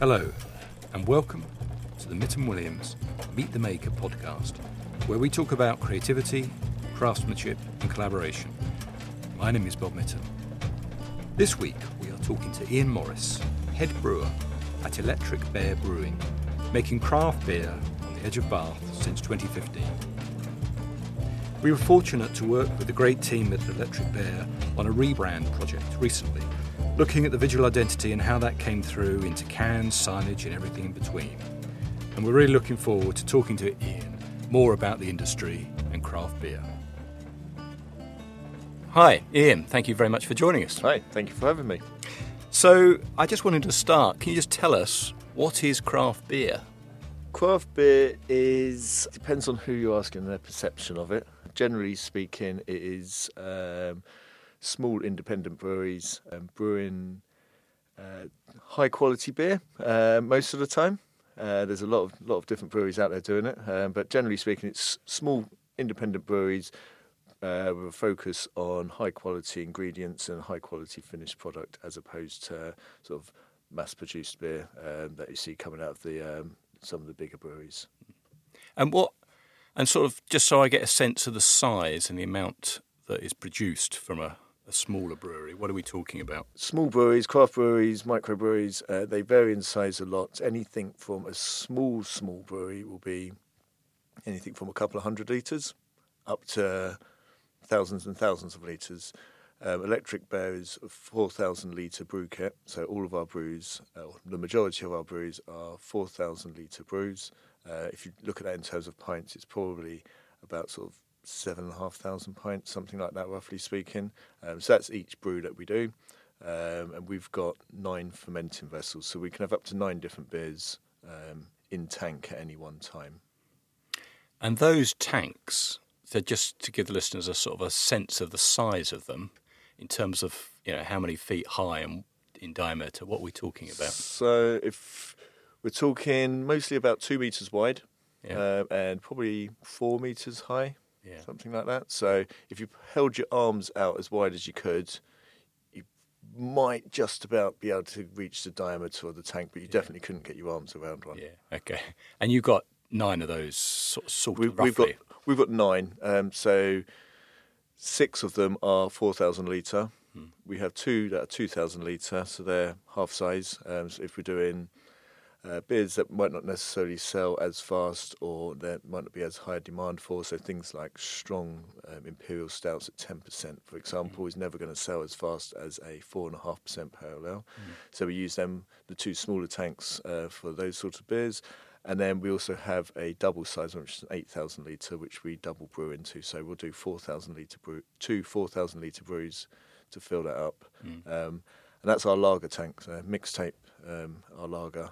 Hello, and welcome to the Mitten Williams Meet the Maker podcast, where we talk about creativity, craftsmanship, and collaboration. My name is Bob Mitten. This week, we are talking to Ian Morris, head brewer at Electric Bear Brewing, making craft beer on the edge of Bath since 2015. We were fortunate to work with the great team at Electric Bear on a rebrand project recently, looking at the visual identity and how that came through into cans, signage, and everything in between. And we're really looking forward to talking to Ian more about the industry and craft beer. Hi, Ian. Thank you very much for joining us. Hi, thank you for having me. So, I just wanted to start. Can you just tell us what is craft beer? Craft beer is depends on who you're asking their perception of it. Generally speaking, it is um, small independent breweries um, brewing uh, high quality beer uh, most of the time. Uh, there's a lot of lot of different breweries out there doing it, um, but generally speaking, it's small independent breweries uh, with a focus on high quality ingredients and high quality finished product, as opposed to sort of mass produced beer um, that you see coming out of the um, some of the bigger breweries. And what, and sort of just so I get a sense of the size and the amount that is produced from a, a smaller brewery, what are we talking about? Small breweries, craft breweries, microbreweries, uh, they vary in size a lot. Anything from a small, small brewery will be anything from a couple of hundred litres up to thousands and thousands of litres. Um, Electric Bear is a 4,000 litre brew kit, so all of our brews, uh, the majority of our brews are 4,000 litre brews. Uh, if you look at that in terms of pints, it's probably about sort of seven and a half thousand pints, something like that, roughly speaking. Um, so that's each brew that we do. Um, and we've got nine fermenting vessels, so we can have up to nine different beers um, in tank at any one time. And those tanks, so just to give the listeners a sort of a sense of the size of them, in terms of you know how many feet high and in diameter, what are we talking about? So if we're talking mostly about two meters wide Yeah. uh, and probably four meters high, Yeah. something like that. So if you held your arms out as wide as you could, you might just about be able to reach the diameter of the tank, but you definitely couldn't get your arms around one. Yeah. Okay. And you got nine of those sort of, sort We, of we've got we've got nine. Um, so six of them are four thousand liter. We have two that are two thousand liter, so they're half size. Um, so if we're doing uh, beers that might not necessarily sell as fast or there might not be as high demand for, so things like strong um, imperial stouts at ten percent, for example, is never going to sell as fast as a four and a half percent pale ale. So we use them, the two smaller tanks, uh, for those sorts of beers. And then we also have a double size one, which is an 8,000 litre, which we double brew into. So we'll do 4,000 litre brew, two 4,000 litre brews to fill that up. Um, and that's our lager tank. So mixtape, um, our lager,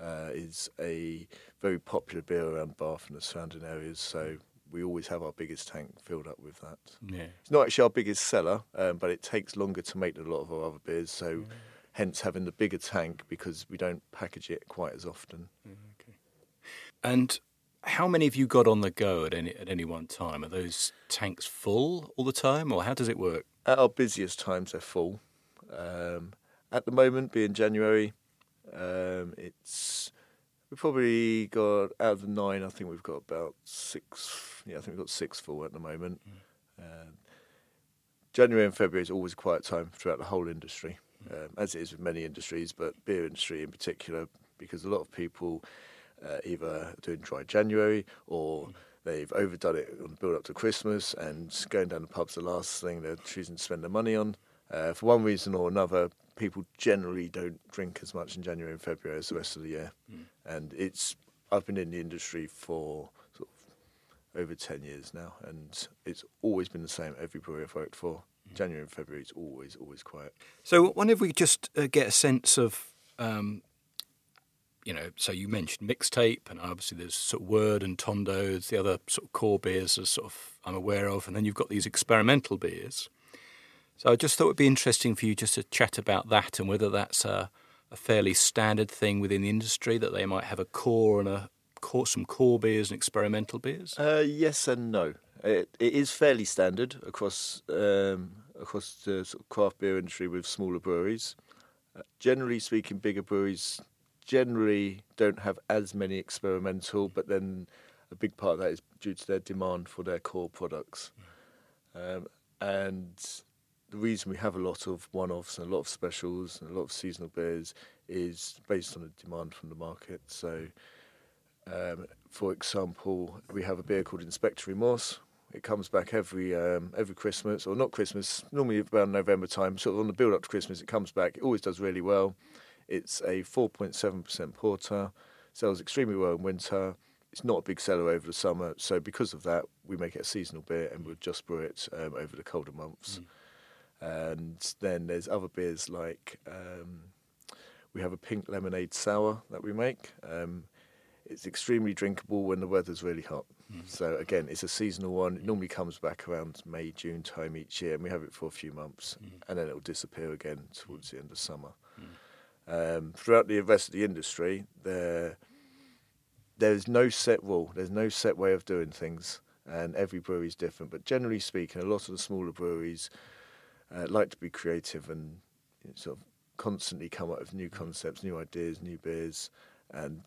uh, is a very popular beer around Bath and the surrounding areas. So we always have our biggest tank filled up with that. Yeah. It's not actually our biggest seller, um, but it takes longer to make than a lot of our other beers. So hence having the bigger tank because we don't package it quite as often. Okay. And how many have you got on the go at any at any one time? Are those tanks full all the time, or how does it work? At our busiest times, they're full. Um, at the moment, being January, um, it's we've probably got out of the nine. I think we've got about six. Yeah, I think we've got six full at the moment. Um, January and February is always a quiet time throughout the whole industry, um, as it is with many industries, but beer industry in particular, because a lot of people uh, either doing dry January or they've overdone it on the build up to Christmas and going down the pub's the last thing they're choosing to spend their money on. Uh, for one reason or another, people generally don't drink as much in January and February as the rest of the year. And it's I've been in the industry for sort of over ten years now, and it's always been the same. Every brewery I've worked for, January and February is always always quiet. So, wonder if we just uh, get a sense of, um, you know, so you mentioned mixtape, and obviously there's sort of Word and Tondo, the other sort of core beers, as sort of I'm aware of, and then you've got these experimental beers. So, I just thought it would be interesting for you just to chat about that and whether that's a, a fairly standard thing within the industry that they might have a core and a core, some core beers and experimental beers. Uh, yes and no. It, it is fairly standard across um, across the sort of craft beer industry with smaller breweries. Uh, generally speaking, bigger breweries generally don't have as many experimental, but then a big part of that is due to their demand for their core products. Um, and the reason we have a lot of one-offs and a lot of specials and a lot of seasonal beers is based on the demand from the market. So, um, for example, we have a beer called Inspector Remorse. It comes back every um, every Christmas, or not Christmas, normally around November time. Sort of on the build up to Christmas, it comes back. It always does really well. It's a 4.7% porter, sells extremely well in winter. It's not a big seller over the summer, so because of that, we make it a seasonal beer and we'll just brew it um, over the colder months. Mm. And then there's other beers like um, we have a pink lemonade sour that we make. Um, it's extremely drinkable when the weather's really hot. Mm. So again, it's a seasonal one. It normally comes back around May, June time each year, and we have it for a few months, mm. and then it'll disappear again towards the end of summer. Mm. Um, throughout the rest of the industry, there there's no set rule. There's no set way of doing things, and every brewery is different. But generally speaking, a lot of the smaller breweries uh, like to be creative and you know, sort of constantly come up with new concepts, new ideas, new beers, and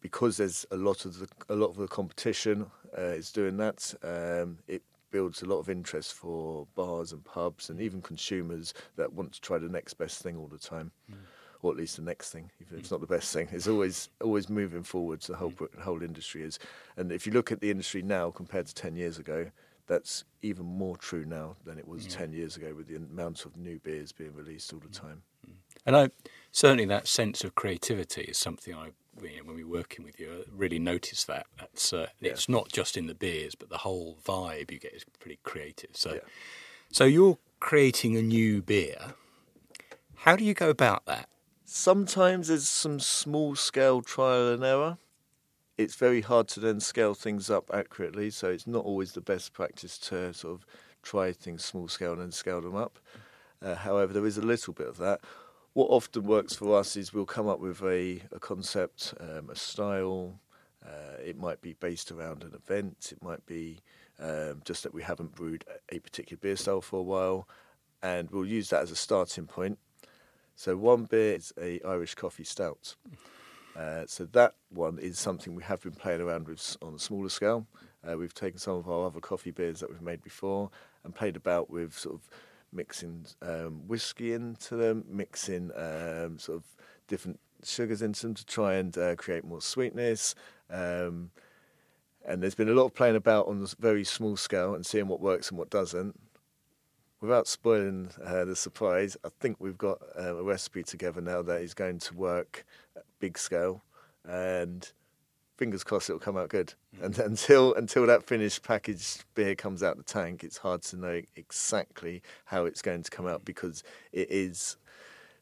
because there's a lot of the a lot of the competition uh, is doing that. Um, it builds a lot of interest for bars and pubs and even consumers that want to try the next best thing all the time, mm. or at least the next thing. Even if it's not the best thing, it's always always moving forwards. The whole mm. whole industry is, and if you look at the industry now compared to ten years ago, that's even more true now than it was mm. ten years ago with the amount of new beers being released all the mm. time. Mm. And I certainly that sense of creativity is something I when we're working with you, I really notice that. That's uh, yeah. it's not just in the beers, but the whole vibe you get is pretty creative. So, yeah. so you're creating a new beer. How do you go about that? Sometimes there's some small scale trial and error. It's very hard to then scale things up accurately, so it's not always the best practice to sort of try things small scale and then scale them up. Uh, however, there is a little bit of that what often works for us is we'll come up with a, a concept, um, a style. Uh, it might be based around an event. It might be um, just that we haven't brewed a particular beer style for a while, and we'll use that as a starting point. So one beer is a Irish coffee stout. Uh, so that one is something we have been playing around with on a smaller scale. Uh, we've taken some of our other coffee beers that we've made before and played about with sort of mixing um, whiskey into them, mixing um, sort of different sugars into them to try and uh, create more sweetness. Um, and there's been a lot of playing about on a very small scale and seeing what works and what doesn't. Without spoiling uh, the surprise, I think we've got uh, a recipe together now that is going to work at big scale. And fingers crossed it'll come out good. Mm. And until until that finished packaged beer comes out the tank, it's hard to know exactly how it's going to come out because it is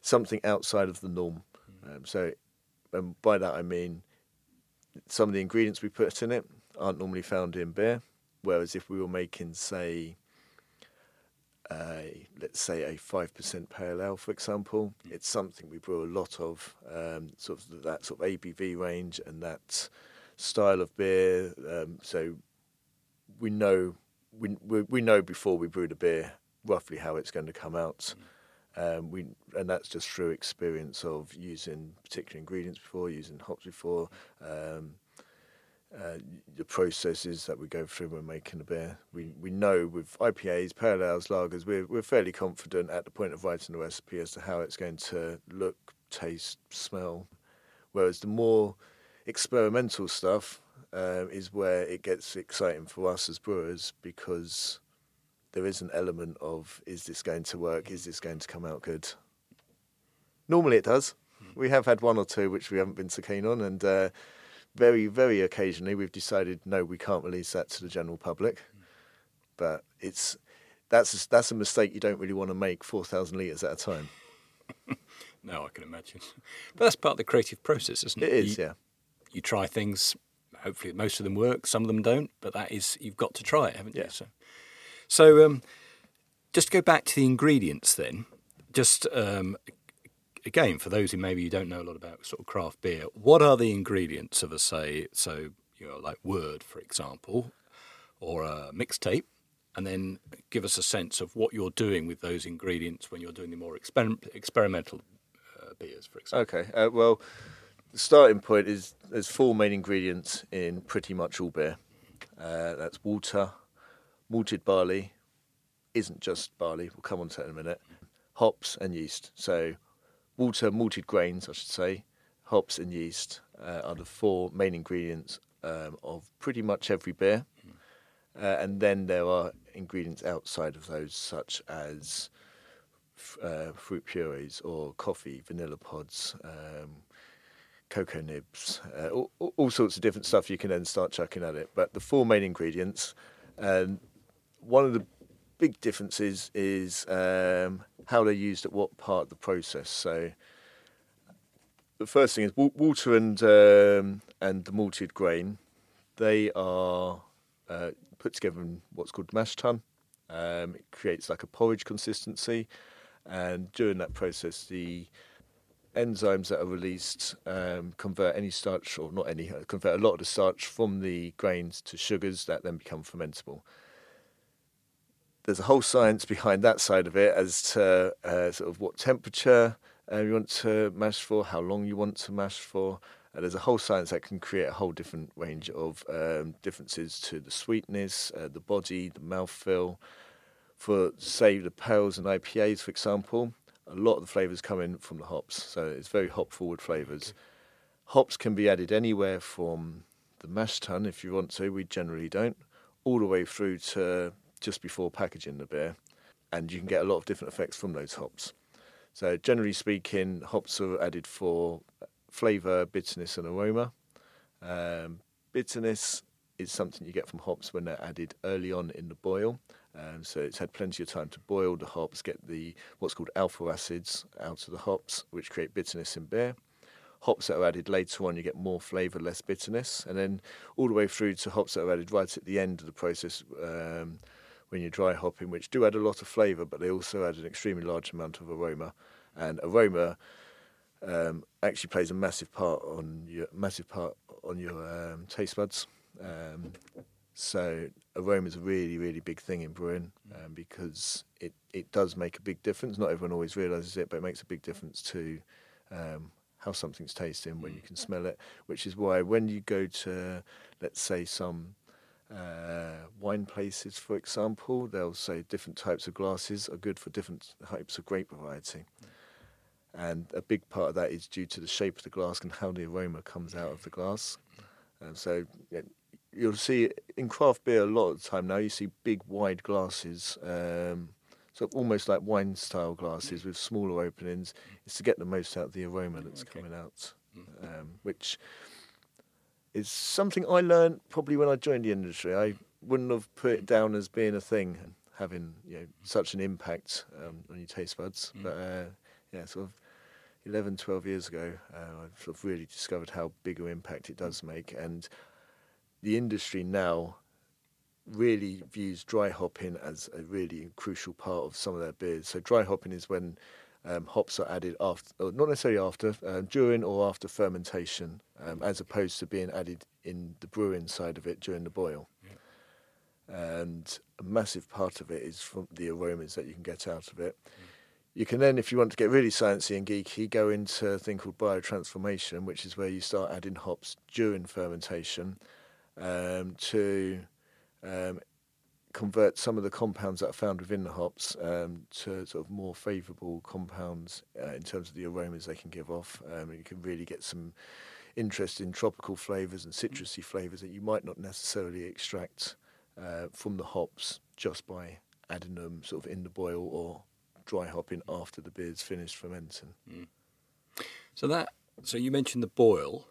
something outside of the norm. Mm. Um, so, and by that I mean some of the ingredients we put in it aren't normally found in beer. Whereas if we were making, say, a, let's say a five percent pale ale, for example, mm. it's something we brew a lot of, um, sort of that sort of ABV range and that style of beer. Um, so we know we, we, we know before we brew the beer roughly how it's going to come out. Mm. Um, we and that's just through experience of using particular ingredients before, using hops before, um, uh, the processes that we go through when making a beer. We we know with IPAs, pale ales, lagers, we're we're fairly confident at the point of writing the recipe as to how it's going to look, taste, smell. Whereas the more experimental stuff uh, is where it gets exciting for us as brewers because there is an element of is this going to work? Is this going to come out good? Normally it does. Hmm. We have had one or two which we haven't been so keen on, and uh, very, very occasionally we've decided no, we can't release that to the general public. But it's that's a, that's a mistake you don't really want to make four thousand liters at a time. no, I can imagine. But that's part of the creative process, isn't it? It is, you, yeah you try things. Hopefully, most of them work. Some of them don't, but that is you've got to try it, haven't yeah. you? So, so um, just to go back to the ingredients then. Just um, again, for those who maybe you don't know a lot about sort of craft beer, what are the ingredients of a say so you know like word, for example, or a mixtape? and then give us a sense of what you're doing with those ingredients when you're doing the more exper- experimental uh, beers, for example? Okay. Uh, well, the starting point is there's four main ingredients in pretty much all beer. Uh, that's water, malted barley, isn't just barley. We'll come on to that in a minute. Hops and yeast. So, water, malted grains, I should say, hops and yeast uh, are the four main ingredients um, of pretty much every beer. Uh, and then there are ingredients outside of those, such as f- uh, fruit purees or coffee, vanilla pods, um, cocoa nibs, uh, all, all, sorts of different stuff you can then start chucking at it. But the four main ingredients, um, one of the big differences is um, how they're used at what part of the process. So the first thing is water and um, and the malted grain. They are uh, put together in what's called mash tun. Um, it creates like a porridge consistency, and during that process, the enzymes that are released um, convert any starch, or not any, uh, convert a lot of the starch from the grains to sugars that then become fermentable. There's a whole science behind that side of it as to uh, sort of what temperature uh, you want to mash for, how long you want to mash for. Uh, there's a whole science that can create a whole different range of um, differences to the sweetness, uh, the body, the mouthfeel. For, say, the pales and IPAs, for example, a lot of the flavours come in from the hops, so it's very hop forward flavours. Okay. Hops can be added anywhere from the mash tun, if you want to, we generally don't, all the way through to just before packaging the beer, and you can get a lot of different effects from those hops. So, generally speaking, hops are added for flavour, bitterness, and aroma. Um, bitterness is something you get from hops when they're added early on in the boil. Um, so it's had plenty of time to boil the hops, get the what's called alpha acids out of the hops, which create bitterness in beer. Hops that are added later on, you get more flavour, less bitterness, and then all the way through to hops that are added right at the end of the process um, when you're dry hopping, which do add a lot of flavour, but they also add an extremely large amount of aroma. And aroma um, actually plays a massive part on your massive part on your um, taste buds. Um, so aroma is a really, really big thing in brewing um, because it, it does make a big difference. Not everyone always realises it, but it makes a big difference to um, how something's tasting when you can smell it. Which is why when you go to, let's say, some uh, wine places, for example, they'll say different types of glasses are good for different types of grape variety. And a big part of that is due to the shape of the glass and how the aroma comes out of the glass. And so you'll see in craft beer a lot of the time now. You see big wide glasses, um, so almost like wine style glasses with smaller openings. It's to get the most out of the aroma that's okay. coming out, mm. um, which is something I learned probably when I joined the industry. I wouldn't have put it down as being a thing having you know such an impact um, on your taste buds, mm. but uh, yeah, sort of. 11, 12 years ago, uh, I've sort of really discovered how big an impact it does make, and the industry now really views dry hopping as a really crucial part of some of their beers. So dry hopping is when um, hops are added after, not necessarily after, uh, during or after fermentation, um, as opposed to being added in the brewing side of it during the boil. Yeah. And a massive part of it is from the aromas that you can get out of it. Mm. You can then, if you want to get really sciencey and geeky, go into a thing called biotransformation, which is where you start adding hops during fermentation um, to um, convert some of the compounds that are found within the hops um, to sort of more favourable compounds uh, in terms of the aromas they can give off. Um, and you can really get some interest in tropical flavours and citrusy flavours that you might not necessarily extract uh, from the hops just by adding them sort of in the boil or dry hopping after the beer's finished fermenting. Mm. So that so you mentioned the boil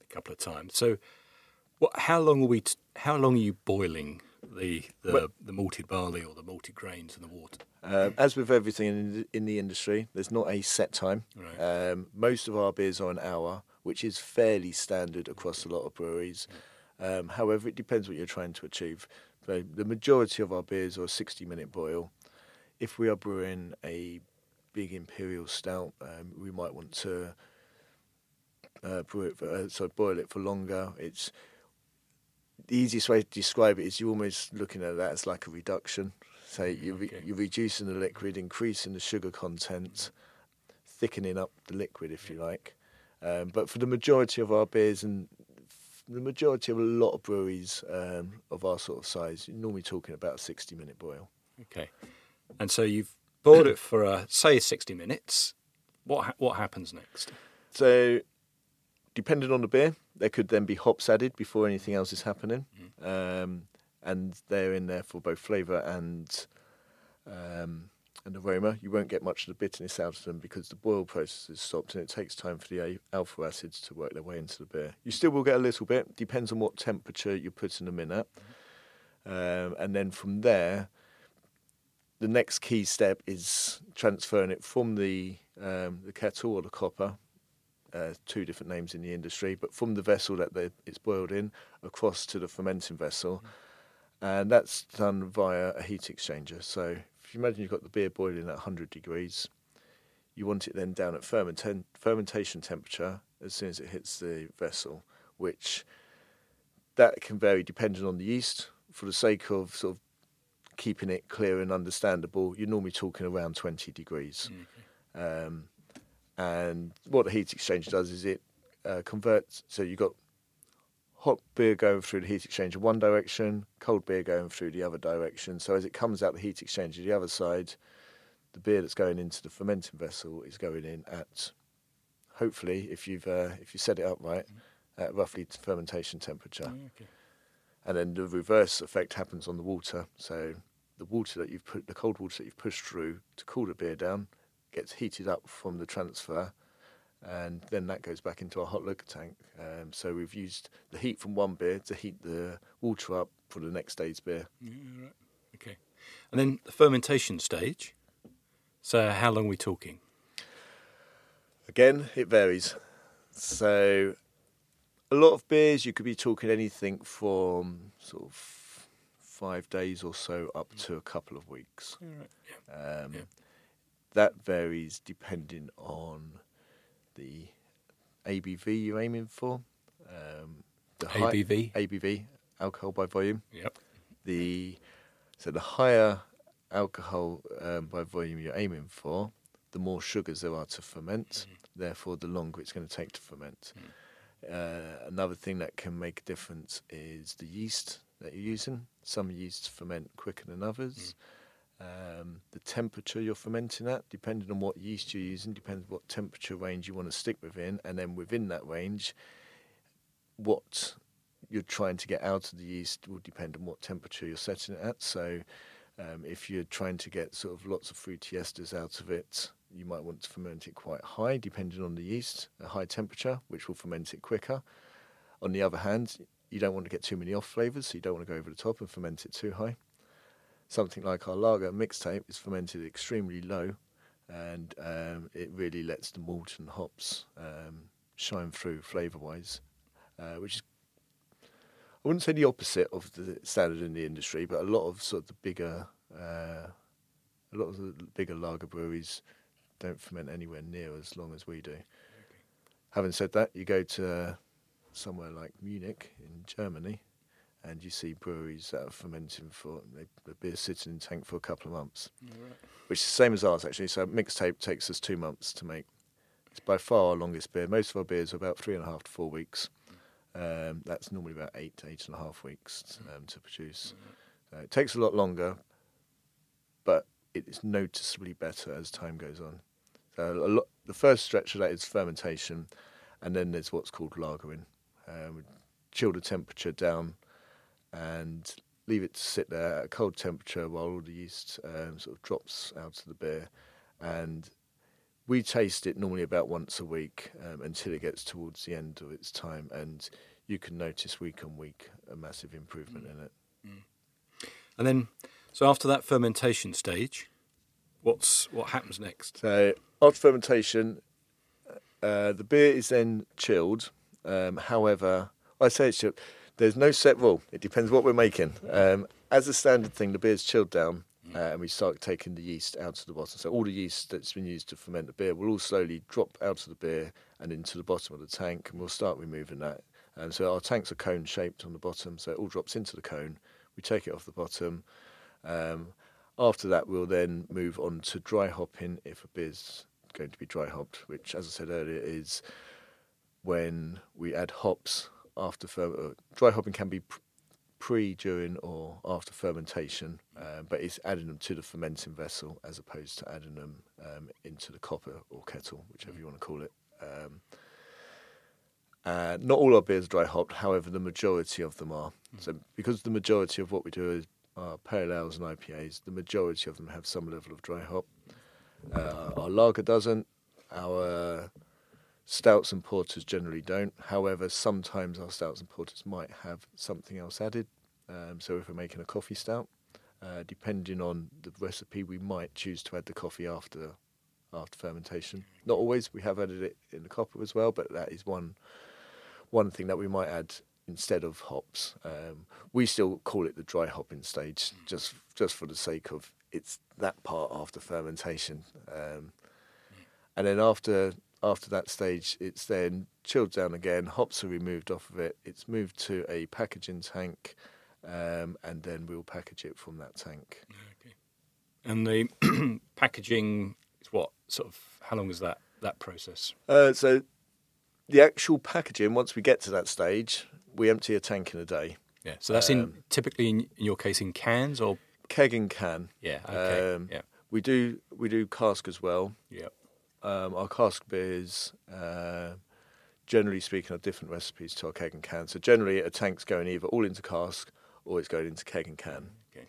a couple of times. So what? How long are we? T- how long are you boiling the the, well, the malted barley or the malted grains and the water? Um, as with everything in the, in the industry, there's not a set time. Right. Um, most of our beers are an hour, which is fairly standard across a lot of breweries. Um, however, it depends what you're trying to achieve. So the majority of our beers are a 60 minute boil. If we are brewing a big imperial stout, um, we might want to uh, brew it, for, uh, so boil it for longer. It's the easiest way to describe it is you're almost looking at that as like a reduction. So you're, re- you're reducing the liquid, increasing the sugar content. thickening up the liquid, if you like. Um, but for the majority of our beers and the majority of a lot of breweries um, of our sort of size, you're normally talking about a 60 minute boil. Okay. And so you've boiled it for, uh, say, 60 minutes. What, ha- what happens next? So, depending on the beer, there could then be hops added before anything else is happening. Um, and they're in there for both flavour and um, and aroma. You won't get much of the bitterness out of them because the boil process is stopped and it takes time for the alpha acids to work their way into the beer. You still will get a little bit, depends on what temperature you're putting them in at. Um, and then from there, the next key step is transferring it from the um, the kettle or the copper, uh, two different names in the industry, but from the vessel that they, it's boiled in across to the fermenting vessel, and that's done via a heat exchanger. So if you imagine you've got the beer boiling at 100 degrees, you want it then down at fermenta- fermentation temperature as soon as it hits the vessel, which that can vary depending on the yeast. For the sake of sort of keeping it clear and understandable, you're normally talking around 20 degrees. Um, and what the heat exchanger does is it uh, converts. So you've got hot beer going through the heat exchanger one direction, cold beer going through the other direction. So as it comes out the heat exchanger the other side, the beer that's going into the fermenting vessel is going in at, hopefully, if you've uh, if you set it up right, at roughly fermentation temperature. Okay. And then the reverse effect happens on the water. So the water that you've put, the cold water that you've pushed through to cool the beer down, gets heated up from the transfer, and then that goes back into our hot liquor tank. Um, so we've used the heat from one beer to heat the water up for the next day's beer. Yeah, right. Okay. And then the fermentation stage. So how long are we talking? Again, it varies. So a lot of beers you could be talking anything from sort of five days or so up to a couple of weeks. Um, Yeah. That varies depending on the ABV you're aiming for. Um, the hi- ABV? ABV, alcohol by volume. Yep. The so the higher alcohol um, by volume you're aiming for, the more sugars there are to ferment. Therefore, the longer it's going to take to ferment. Uh, another thing that can make a difference is the yeast that you're using. Some yeasts ferment quicker than others. Um, the temperature you're fermenting at, depending on what yeast you're using, depends what temperature range you want to stick within, and then within that range, what you're trying to get out of the yeast will depend on what temperature you're setting it at. So, um, if you're trying to get sort of lots of fruity esters out of it, you might want to ferment it quite high, depending on the yeast, a high temperature, which will ferment it quicker. On the other hand, you don't want to get too many off flavors, so you don't want to go over the top and ferment it too high. Something like our lager mixtape is fermented extremely low, and um, it really lets the malt and hops um, shine through flavour-wise, uh, which is I wouldn't say the opposite of the standard in the industry, but a lot of sort of the bigger, uh, a lot of the bigger lager breweries don't ferment anywhere near as long as we do. Having said that, you go to somewhere like Munich in Germany, and you see breweries that are fermenting for they, the beer sitting in tank for a couple of months, which is the same as ours actually. So mixtape takes us two months to make. It's by far our longest beer. Most of our beers are about three and a half to four weeks. Um, that's normally about eight to eight and a half weeks um, to produce. Uh, it takes a lot longer, but it is noticeably better as time goes on. So a lot, the first stretch of that is fermentation, and then there's what's called lagering. Um, chill the temperature down and leave it to sit there at a cold temperature while all the yeast um, sort of drops out of the beer. And we taste it normally about once a week um, until it gets towards the end of its time, and you can notice week on week a massive improvement in it. And then, so after that fermentation stage, what's what happens next? So after fermentation, uh, the beer is then chilled. Um, however, I say it's chilled. There's no set rule. It depends what we're making. Um, as a standard thing, the beer's chilled down, uh, and we start taking the yeast out of the bottom. So all the yeast that's been used to ferment the beer will all slowly drop out of the beer and into the bottom of the tank, and we'll start removing that. Um, so our tanks are cone shaped on the bottom, so it all drops into the cone. We take it off the bottom. Um, after that, we'll then move on to dry hopping if a beer's going to be dry hopped, which, as I said earlier, is when we add hops after fer- uh, dry hopping can be pre, during, or after fermentation, uh, but it's adding them to the fermenting vessel as opposed to adding them um, into the copper or kettle, whichever you want to call it. Um, uh, not all our beers are dry hopped, however, the majority of them are. Mm. So, because the majority of what we do is our pale ales and IPAs, the majority of them have some level of dry hop. Uh, our lager doesn't. Our stouts and porters generally don't. However, sometimes our stouts and porters might have something else added. Um, so, if we're making a coffee stout, uh, depending on the recipe, we might choose to add the coffee after after fermentation. Not always. We have added it in the copper as well, but that is one one thing that we might add instead of hops. Um, we still call it the dry hopping stage, just just for the sake of it's that part after fermentation. Um, and then after after that stage, it's then chilled down again. Hops are removed off of it. It's moved to a packaging tank, um, and then we'll package it from that tank. Okay. And the packaging is what sort of? How long is that that process? Uh, so the actual packaging, once we get to that stage, we empty a tank in a day. Yeah. So that's um, in typically in, in, your case in cans or keg and can. Yeah. Okay. Um, yeah. We do we do cask as well. Yep. Um, our cask beers, uh, generally speaking, are different recipes to our keg and can. So generally, a tank's going either all into cask or it's going into keg and can. Okay.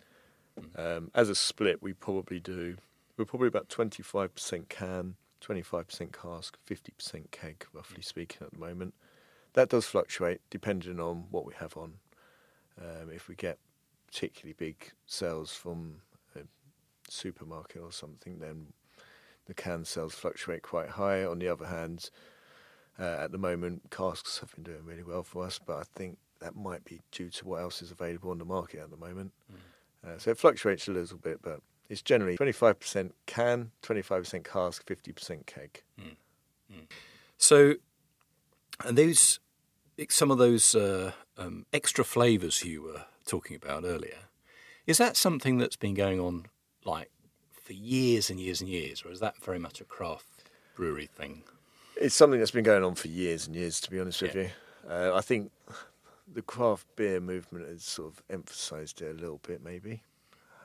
Mm. as a split, we probably do. We're probably about twenty five percent can, 25% cask, 50% keg, roughly speaking, at the moment. That does fluctuate depending on what we have on. Um, if we get particularly big sales from a supermarket or something, then the can sales fluctuate quite high. On the other hand, uh, at the moment, casks have been doing really well for us, but I think that might be due to what else is available on the market at the moment. Mm. Uh, so it fluctuates a little bit, but it's generally 25% can, 25% cask, 50% keg. Mm. Mm. So, and those, some of those uh, um, extra flavours you were talking about earlier, is that something that's been going on like for years and years and years, or is that very much a craft brewery thing? It's something that's been going on for years and years, to be honest yeah. with you. Uh, I think the craft beer movement has sort of emphasised it a little bit, maybe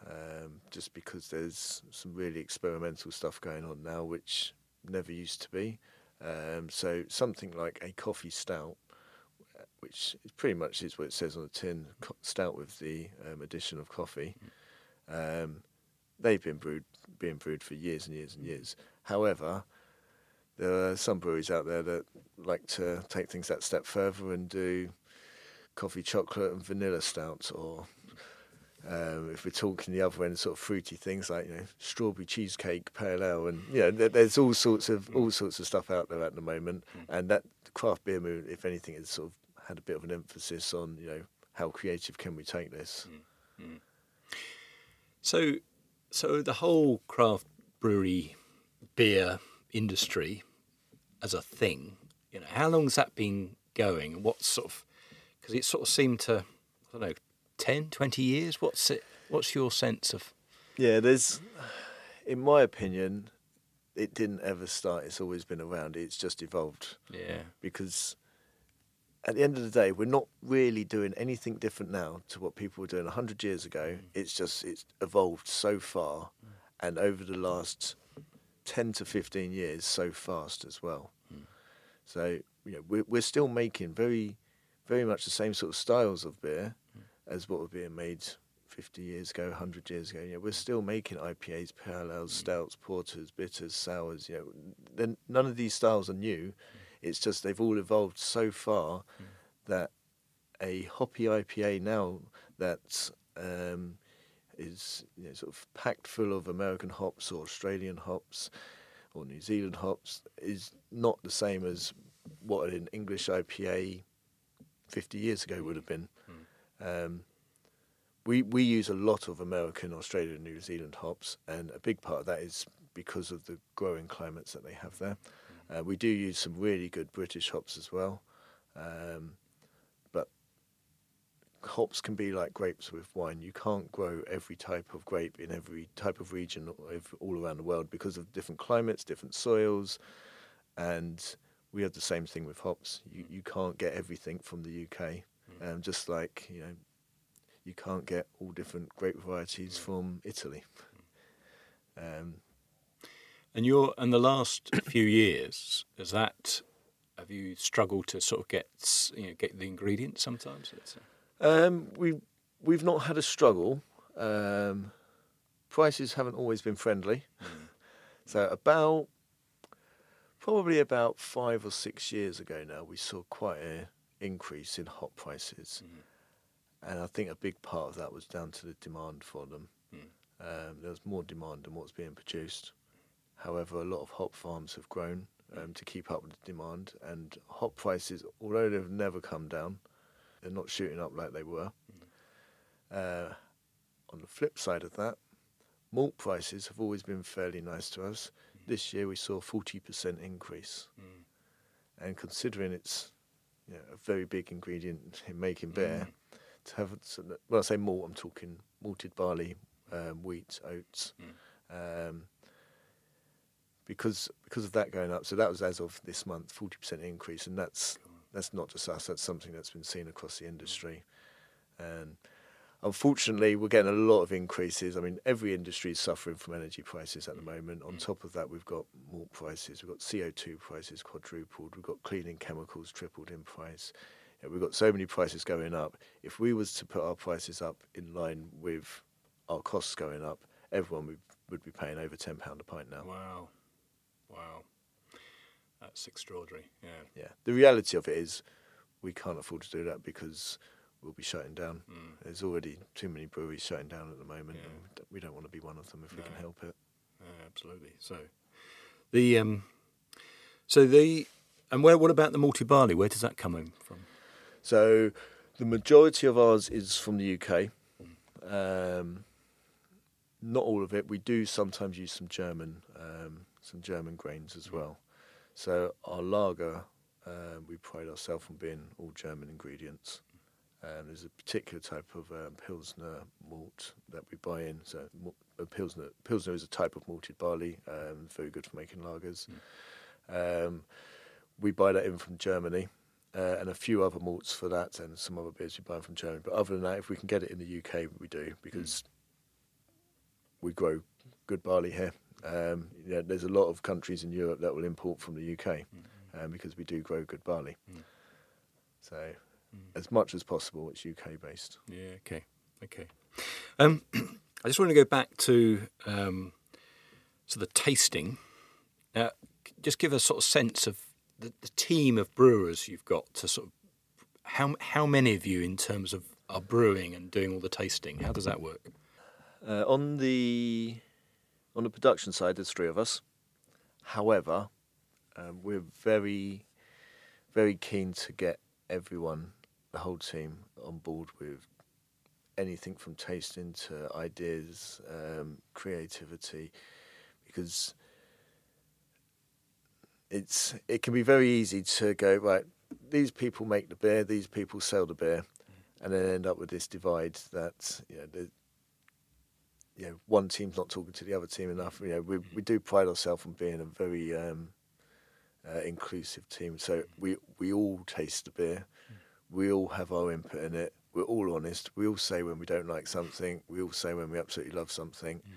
um, just because there's some really experimental stuff going on now, which never used to be. Um, so something like a coffee stout, which pretty much is what it says on the tin, stout with the um, addition of coffee. Um, they've been brewed, being brewed for years and years and years. However, there are some breweries out there that like to take things that step further and do coffee, chocolate, and vanilla stouts, or um, if we're talking the other end, sort of fruity things like you know strawberry cheesecake, pale ale, and you know there's all sorts of all sorts of stuff out there at the moment, mm. and that craft beer movement, if anything, has sort of had a bit of an emphasis on you know how creative can we take this. Mm. Mm. So, so the whole craft brewery beer industry as a thing, you know, how long's that been going, and what sort of because it sort of seemed to I don't know 10, 20 years? What's it? What's your sense of? Yeah, there's, in my opinion, it didn't ever start. It's always been around. It's just evolved. Yeah. Because at the end of the day, we're not really doing anything different now to what people were doing hundred years ago. Mm. It's just it's evolved so far, mm. and over the last ten to fifteen years, so fast as well. Mm. So you know, we're we're still making very, very much the same sort of styles of beer as what were being made 50 years ago, 100 years ago. You know, we're still making IPAs, pale ales, mm. stouts, porters, bitters, sours. You know, then none of these styles are new. Mm. It's just they've all evolved so far mm. that a hoppy IPA now that um, is you know, sort of packed full of American hops or Australian hops or New Zealand hops is not the same as what an English IPA 50 years ago would have been. Um, we we use a lot of American, Australian, New Zealand hops, and a big part of that is because of the growing climates that they have there. Uh, we do use some really good British hops as well, um, but hops can be like grapes with wine. You can't grow every type of grape in every type of region all around the world because of different climates, different soils, and we have the same thing with hops. You you can't get everything from the UK, mm. um, just like you know, you can't get all different grape varieties from Italy. Um, and you're and the last few years is that have you struggled to sort of get you know get the ingredients sometimes? Um, we we've not had a struggle. Um, prices haven't always been friendly. Mm. So about probably about five or six years ago now, we saw quite an increase in hop prices, mm. and I think a big part of that was down to the demand for them. Mm. Um, there was more demand than what's being produced. However, a lot of hop farms have grown um, to keep up with the demand, and hop prices, although they've never come down, they're not shooting up like they were. Mm. Uh, on the flip side of that, malt prices have always been fairly nice to us. Mm. This year we saw a 40% increase. Mm. And considering it's you know, a very big ingredient in making beer, mm. to have, when I say malt, I'm talking malted barley, um, wheat, oats. Mm. Um, because because of that going up. So that was as of this month, forty percent increase, and that's that's not just us. That's something that's been seen across the industry, and unfortunately, we're getting a lot of increases. I mean, every industry is suffering from energy prices at the moment. On top of that, we've got malt prices, we've got CO two prices quadrupled, we've got cleaning chemicals tripled in price. we've got so many prices going up. If we was to put our prices up in line with our costs going up, everyone would, would be paying over ten pound a pint now. Wow. Wow. That's extraordinary. Yeah. Yeah. The reality of it is we can't afford to do that because we'll be shutting down. Mm. There's already too many breweries shutting down at the moment, yeah. and we don't want to be one of them if no. we can help it. Yeah, absolutely. So, the um, so the and where what about the malted barley? Where does that come in from? So, the majority of ours is from the UK. Mm. Um, not all of it. We do sometimes use some German um, some German grains as well. So our lager, uh, we pride ourselves on being all German ingredients. Um, there's a particular type of um, Pilsner malt that we buy in. So a Pilsner, Pilsner is a type of malted barley, um, very good for making lagers. Mm. we buy that in from Germany. Uh, and a few other malts for that, and some other beers we buy from Germany. But other than that, if we can get it in the UK, we do because mm. we grow good barley here. Um, you know, there's a lot of countries in Europe that will import from the UK mm-hmm. um, because we do grow good barley. Mm. So, mm. as much as possible, it's UK based. Yeah. Okay. Okay. Um, I just want to go back to um, so the tasting. Now, just give a sort of sense of the, the team of brewers you've got to sort of how how many of you in terms of are brewing and doing all the tasting. How does that work? Uh, on the on the production side, there's three of us. However, um, we're very, very keen to get everyone, the whole team, on board with anything from tasting to ideas, um, creativity, because it's it can be very easy to go right. These people make the beer, these people sell the beer, and then end up with this divide that you know you know one team's not talking to the other team enough. You know, we we do pride ourselves on being a very um, uh, inclusive team. So we we all taste the beer, we all have our input in it. We're all honest. We all say when we don't like something. We all say when we absolutely love something. Mm.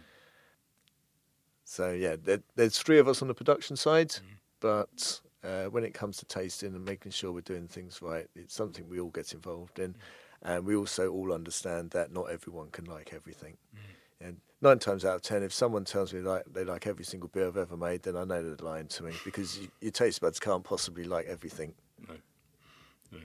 So yeah, there, there's three of us on the production side, mm. but uh, when it comes to tasting and making sure we're doing things right, it's something we all get involved in, mm. and we also all understand that not everyone can like everything. Mm. And nine times out of ten, if someone tells me like they like every single beer I've ever made, then I know they're lying to me because you, your taste buds can't possibly like everything. No. no.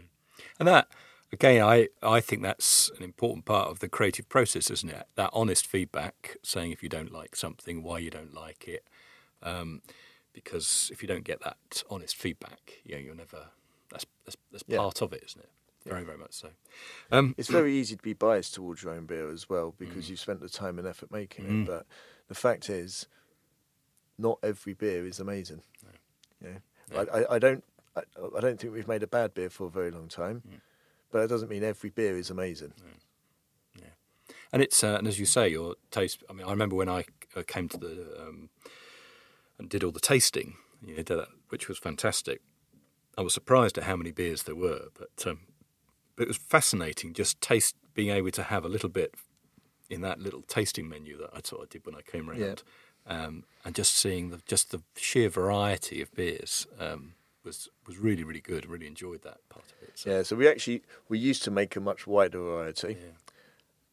And that again, I, I think that's an important part of the creative process, isn't it? That honest feedback, saying if you don't like something, why you don't like it. Um, because if you don't get that honest feedback, you know, you're never. That's that's, that's yeah. part of it, isn't it? Very, very much so. Um, it's very easy to be biased towards your own beer as well because mm. you've spent the time and effort making mm. it. But the fact is, not every beer is amazing. No. Yeah, I, I, I, don't. I, I, don't think we've made a bad beer for a very long time. Mm. but it doesn't mean every beer is amazing. Yeah. And it's uh, and as you say, your taste. I mean, I remember when I uh, came to the um, and did all the tasting, you know, that, which was fantastic. I was surprised at how many beers there were, but um, but it was fascinating just taste being able to have a little bit in that little tasting menu that I sort of did when I came around, um, and just seeing the just the sheer variety of beers um, was was really really good. I really enjoyed that part of it. So, Yeah, so we actually we used to make a much wider variety. yeah.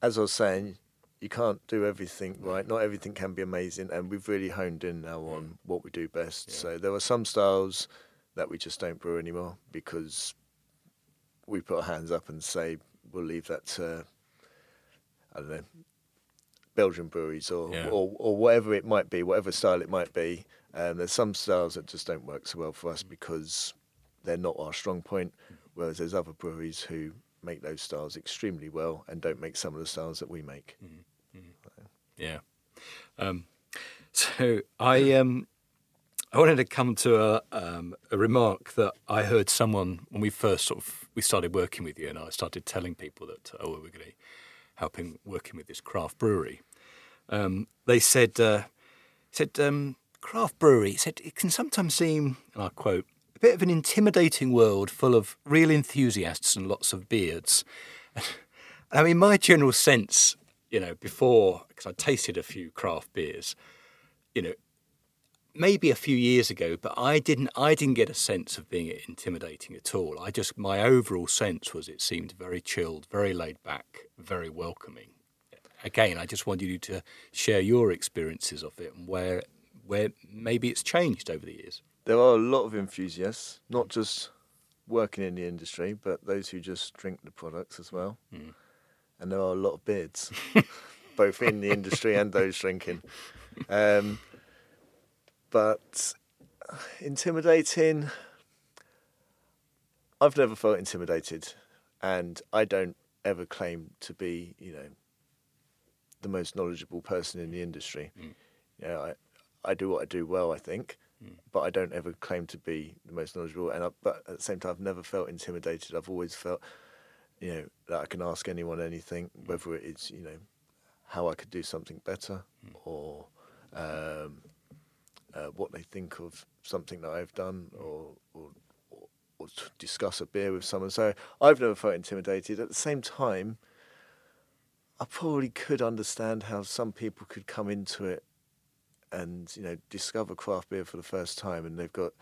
As I was saying, you can't do everything right. Not everything can be amazing, and we've really honed in now on what we do best. Yeah. So there are some styles that we just don't brew anymore because we put our hands up and say we'll leave that to I don't know Belgian breweries or Yeah. or, or whatever it might be, whatever style it might be. Um, there's some styles that just don't work so well for us because they're not our strong point. Whereas there's other breweries who make those styles extremely well and don't make some of the styles that we make. Yeah. Um, so I um, I wanted to come to a, um, a remark that I heard someone when we first sort of we started working with you, and I started telling people that oh we're going to helping working with this craft brewery. Um, they said uh, said um, craft brewery said it can sometimes seem, and I quote. A bit of an intimidating world full of real enthusiasts and lots of beards. I mean, my general sense, you know, before, because I tasted a few craft beers, you know, maybe a few years ago, but I didn't, I didn't get a sense of being intimidating at all. I just, my overall sense was it seemed very chilled, very laid back, very welcoming. Again, I just wanted you to share your experiences of it and where, where maybe it's changed over the years. There are a lot of enthusiasts, not just working in the industry, but those who just drink the products as well. Mm. And there are a lot of beards, both in the industry and those drinking. Um, but intimidating, I've never felt intimidated, and I don't ever claim to be, you know, the most knowledgeable person in the industry. Mm. You know, I, I do what I do well, I think, but I don't ever claim to be the most knowledgeable. And I, but at the same time, I've never felt intimidated. I've always felt, you know, that I can ask anyone anything, whether it is, you know, how I could do something better or um, uh, what they think of something that I've done or, or, or, or discuss a beer with someone. So I've never felt intimidated. At the same time, I probably could understand how some people could come into it and you know discover craft beer for the first time, and they've got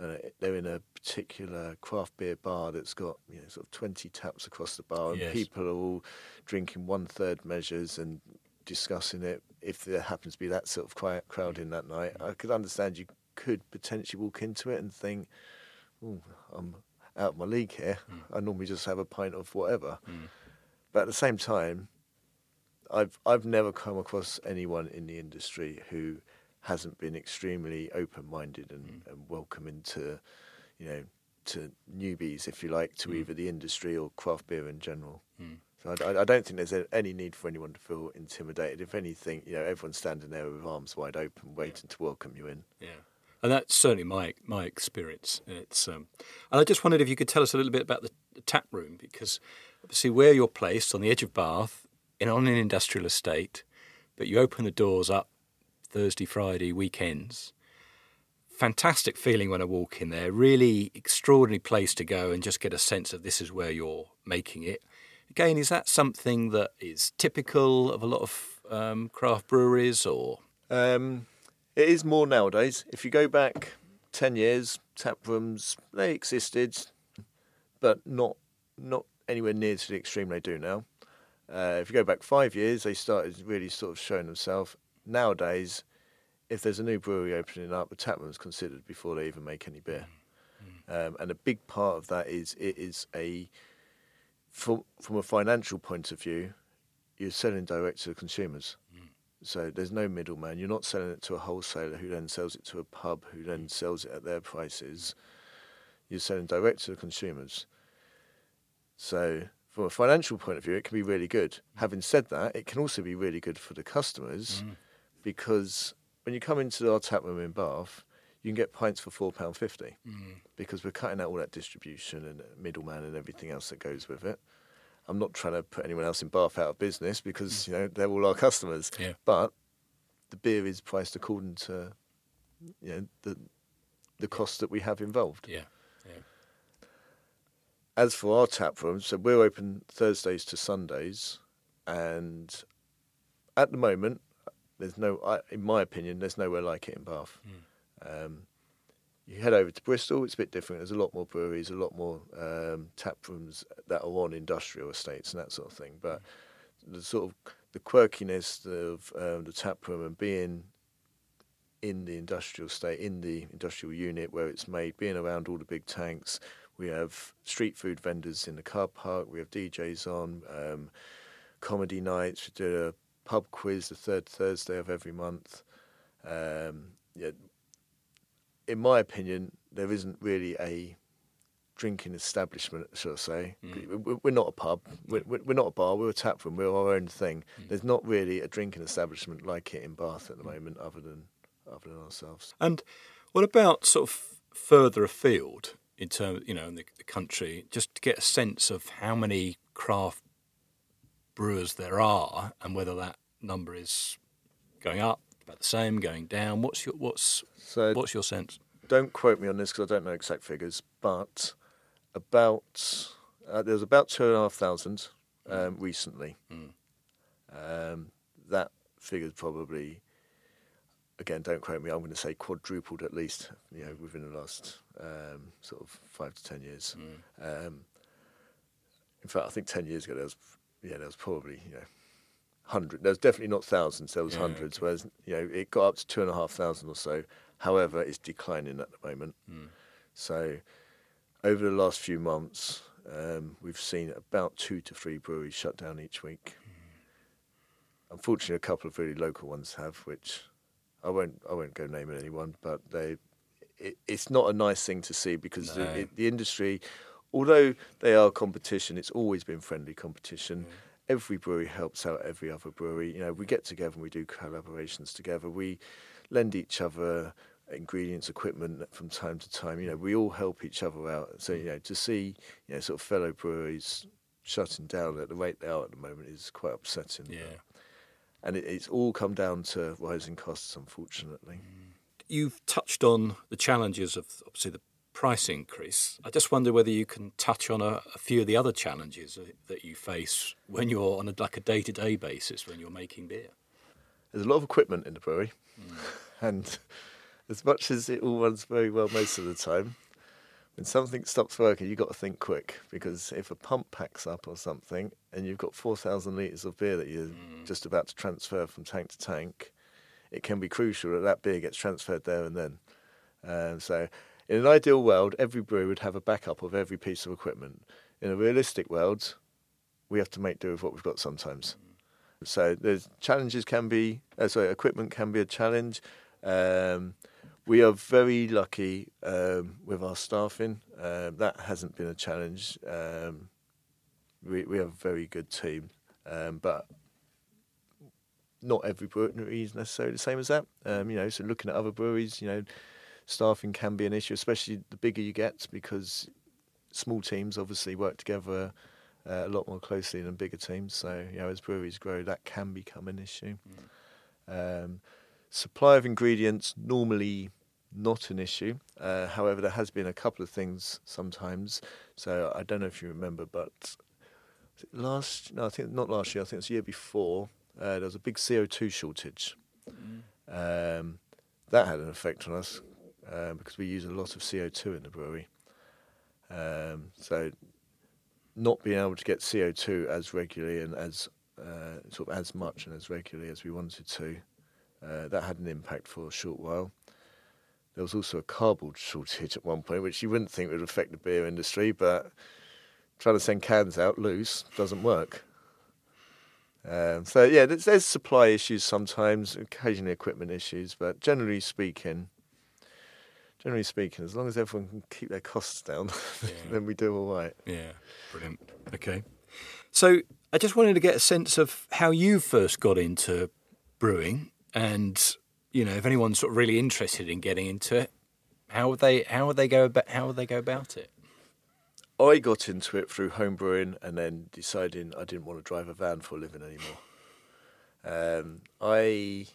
uh, they're in a particular craft beer bar that's got you know sort of twenty taps across the bar, and Yes. people are all drinking one third measures and discussing it. If there happens to be that sort of cri- crowd in that night, I could understand you could potentially walk into it and think, "Ooh, I'm out of my league here. Mm. I normally just have a pint of whatever." Mm. But at the same time, I've I've never come across anyone in the industry who hasn't been extremely open-minded and, mm. and welcoming to, you know, to newbies, if you like, to either the industry or craft beer in general. So I, I- don't think there's any need for anyone to feel intimidated. If anything, you know, everyone's standing there with arms wide open, waiting to welcome you in. Yeah, and that's certainly my my experience. It's um, and I just wondered if you could tell us a little bit about the, the tap room because obviously where you're placed on the edge of Bath, in on an industrial estate, but you open the doors up Thursday, Friday, weekends. Fantastic feeling when I walk in there. Really extraordinary place to go and just get a sense of this is where you're making it. Again, is that something that is typical of a lot of um, craft breweries or? Um, it is more nowadays. If you go back ten years, tap rooms they existed, but not not anywhere near to the extreme they do now. Uh, if you go back five years, they started really sort of showing themselves. Nowadays, if there's a new brewery opening up, the tap room's considered before they even make any beer. Um, and a big part of that is it is a from from a financial point of view, you're selling direct to the consumers. Hmm. So there's no middleman. You're not selling it to a wholesaler who then sells it to a pub who then hmm. sells it at their prices. You're selling direct to the consumers. So from a financial point of view, it can be really good. Hmm. Having said that, it can also be really good for the customers because when you come into our tap room in Bath, you can get pints for four pound fifty mm. because we're cutting out all that distribution and middleman and everything else that goes with it. I'm not trying to put anyone else in Bath out of business because mm. you know they're all our customers. Yeah. But the beer is priced according to you know the the cost that we have involved. Yeah. Yeah. As for our tap room, so we're open Thursdays to Sundays, and at the moment, there's no, I, in my opinion, there's nowhere like it in Bath. Mm. Um, you head over to Bristol, it's a bit different. There's a lot more breweries, a lot more um, tap rooms that are on industrial estates and that sort of thing. But the sort of the quirkiness of um, the tap room and being in the industrial state, in the industrial unit where it's made, being around all the big tanks. We have street food vendors in the car park. We have DJs on, um, comedy nights. We do a pub quiz the third Thursday of every month. Um, yeah, in my opinion, there isn't really a drinking establishment, shall I say. Mm. We- We're not a pub. Mm. We're, we're not a bar. We're a tap room. We're our own thing. Mm. There's not really a drinking establishment like it in Bath at the moment, other than other than ourselves. And what about sort of further afield in terms, you know, in the, the country, just to get a sense of how many craft brewers there are and whether that number is going up, about the same, going down? What's your what's So what's your sense? don't quote me on this because I don't know exact figures, but about uh, there was about two and a half thousand um, recently. Um, that figure's probably again, don't quote me. I'm going to say quadrupled at least. You know, within the last um, sort of five to ten years. Um, in fact, I think ten years ago there was yeah there was probably you know hundred. There was definitely not thousands. There was Yeah, hundreds. Whereas you know it got up to two and a half thousand or so. However, it's declining at the moment. Hmm. So over the last few months, um, we've seen about two to three breweries shut down each week. Hmm. Unfortunately, a couple of really local ones have, which I won't I won't go naming anyone, but they it, it's not a nice thing to see because No. the, it, the industry, although they are competition, it's always been friendly competition. Hmm. Every brewery helps out every other brewery. You know, we get together and we do collaborations together. We lend each other ingredients, equipment from time to time. You know, we all help each other out. So you know, to see you know sort of fellow breweries shutting down at the rate they are at the moment is quite upsetting. Yeah. and it, it's all come down to rising costs, unfortunately. Mm. You've touched on the challenges of obviously the price increase. I just wonder whether you can touch on a, a few of the other challenges that- you face when you're on a, like a day-to-day basis when you're making beer. There's a lot of equipment in the brewery, and as much as it all runs very well most of the time, when something stops working, you've got to think quick because if a pump packs up or something, and you've got 4,000 litres of beer that you're just about to transfer from tank to tank, it can be crucial that that beer gets transferred there and then. Um, so, in an ideal world, every brewery would have a backup of every piece of equipment. In a realistic world, we have to make do with what we've got sometimes. So there's challenges can be uh, sorry equipment can be a challenge. Um, we are very lucky um, with our staffing. Um, that hasn't been a challenge. Um, we we have a very good team, um, but not every brewery is necessarily the same as that. Um, you know, so looking at other breweries, you know, staffing can be an issue, especially the bigger you get, because small teams obviously work together uh, a lot more closely than bigger teams. So, you know, as breweries grow, that can become an issue. Um, supply of ingredients normally not an issue. Uh, however, there has been a couple of things sometimes. So I don't know if you remember, but last no, I think not last year. I think it was the year before. Uh, there was a big CO two shortage. Um, that had an effect on us uh, because we use a lot of CO two in the brewery. Um, so not being able to get CO2 as regularly and as uh, sort of as much and as regularly as we wanted to, uh, that had an impact for a short while. There was also a cardboard shortage at one point, which you wouldn't think would affect the beer industry, but trying to send cans out loose doesn't work. Um, so yeah, there's, there's supply issues sometimes, occasionally equipment issues, but generally speaking, generally speaking, as long as everyone can keep their costs down, then we do all right. Yeah, brilliant. Okay. So I just wanted to get a sense of how you first got into brewing and, you know, if anyone's sort of really interested in getting into it, How would they? How would they go about? How would they go about it? I got into it through homebrewing and then deciding I didn't want to drive a van for a living anymore. Um, I,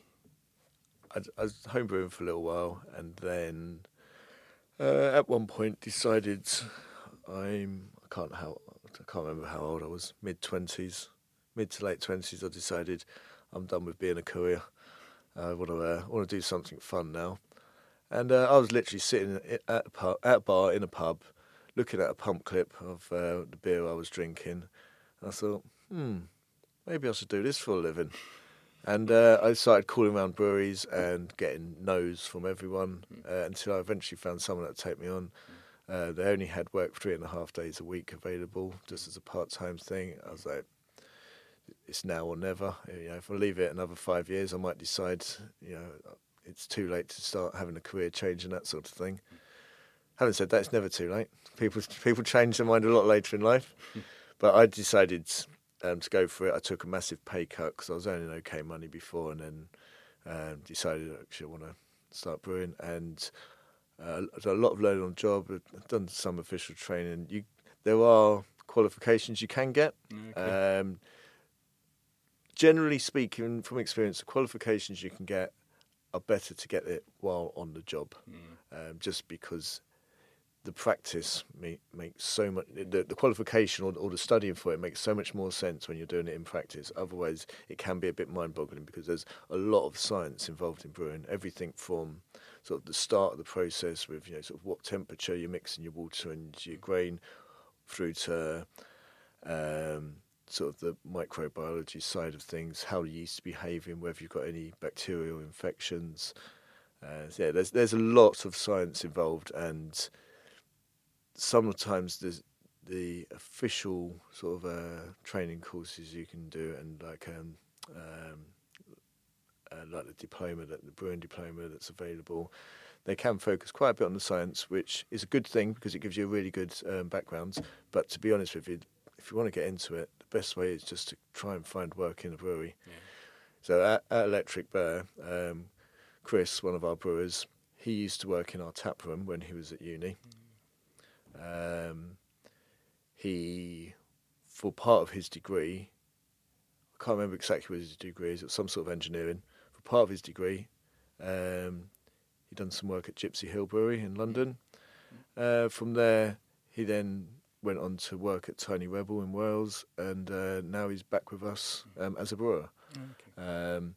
I, I was homebrewing for a little while and then uh, at one point decided I'm I can't how I can't remember how old I was mid twenties mid to late twenties I decided I'm done with being a courier I want to uh, want to do something fun now and uh, I was literally sitting at a pub, at a bar in a pub looking at a pump clip of uh, the beer I was drinking. I thought, hmm, maybe I should do this for a living. And uh, I started calling around breweries and getting no's from everyone uh, until I eventually found someone that would take me on. Uh, they only had work three and a half days a week available, just as a part-time thing. I was like, it's now or never. You know, if I leave it another five years, I might decide, you know, it's too late to start having a career change and that sort of thing. Having said that, it's never too late. People people change their mind a lot later in life. but I decided um, to go for it. I took a massive pay cut because I was earning okay money before, and then um, decided actually I want to start brewing. And uh, a lot of learning on the job. I've done some official training. You there are qualifications you can get. Okay. Um, generally speaking, from experience, the qualifications you can get are better to get it while on the job, mm. um, just because the practice make, makes so much the, the qualification or, or, the studying for it makes so much more sense when you're doing it in practice. Otherwise it can be a bit mind-boggling because there's a lot of science involved in brewing everything from sort of the start of the process with you know sort of what temperature you're mixing your water and your grain through to um, sort of the microbiology side of things how the yeast behaving whether you've got any bacterial infections. Uh, yeah there's there's a lot of science involved and sometimes there's the official sort of uh, training courses you can do, and like um, um, uh, like the diploma, that the brewing diploma that's available, they can focus quite a bit on the science, which is a good thing because it gives you a really good um, background. But to be honest with you, if you want to get into it, the best way is just to try and find work in a brewery. Yeah. So at, at Electric Bear, um, Chris, one of our brewers, he used to work in our tap room when he was at uni. Mm um, he, for part of his degree, I can't remember exactly what his degree is, it's some sort of engineering. For part of his degree, um, he'd done some work at Gipsy Hill Brewery in London. Uh, from there, he then went on to work at Tiny Rebel in Wales, and uh, now he's back with us um, as a brewer. Okay. Um,